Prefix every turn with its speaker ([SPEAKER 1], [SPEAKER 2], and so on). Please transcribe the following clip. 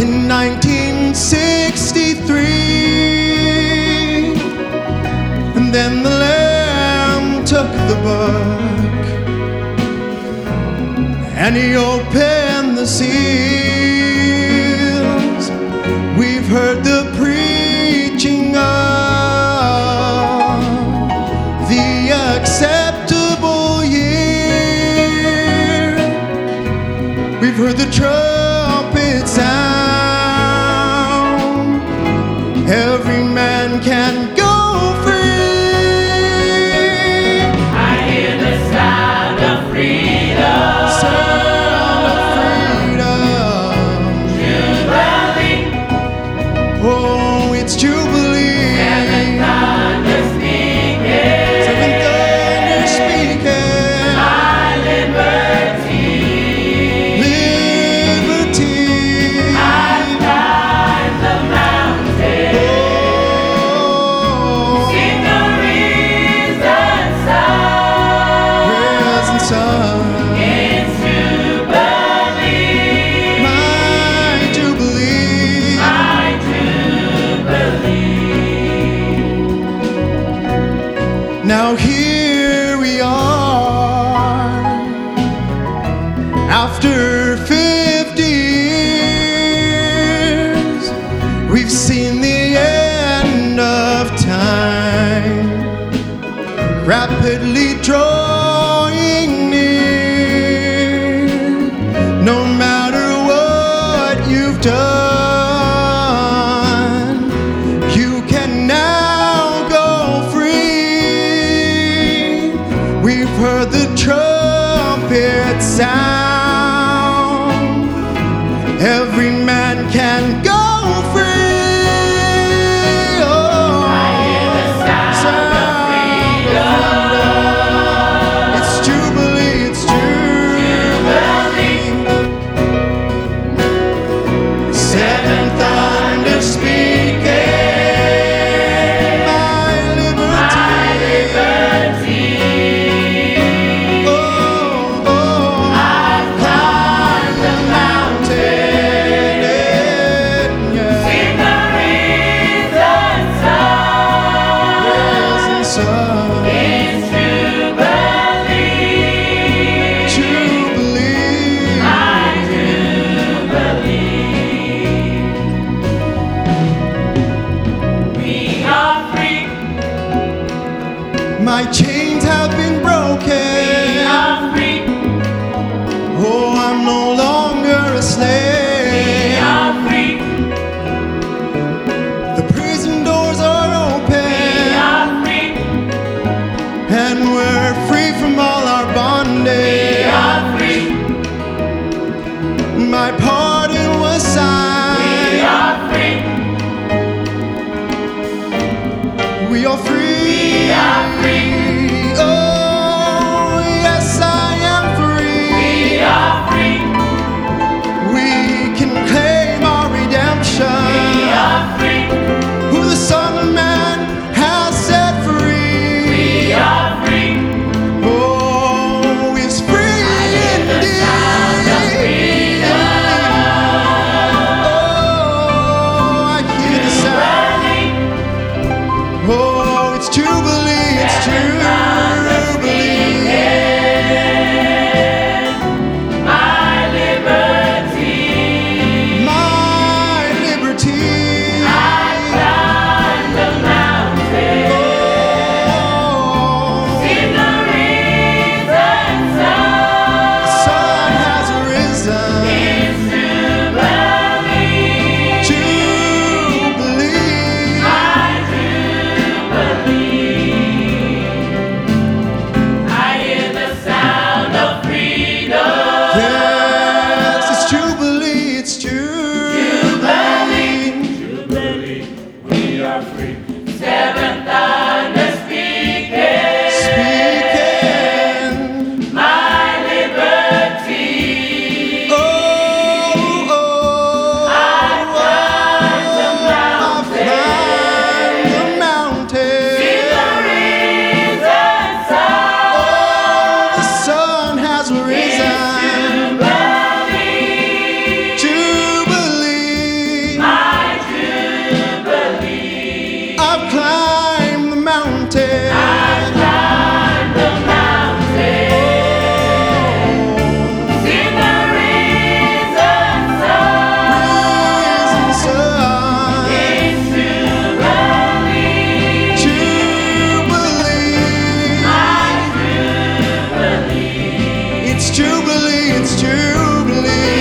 [SPEAKER 1] in 1963. And then the lamb took the book and he opened the seal. sound. Every man can go free.
[SPEAKER 2] my
[SPEAKER 1] pardon was signed. We are free.
[SPEAKER 2] We are free. We are free.
[SPEAKER 1] Jubilee, it's Jubilee.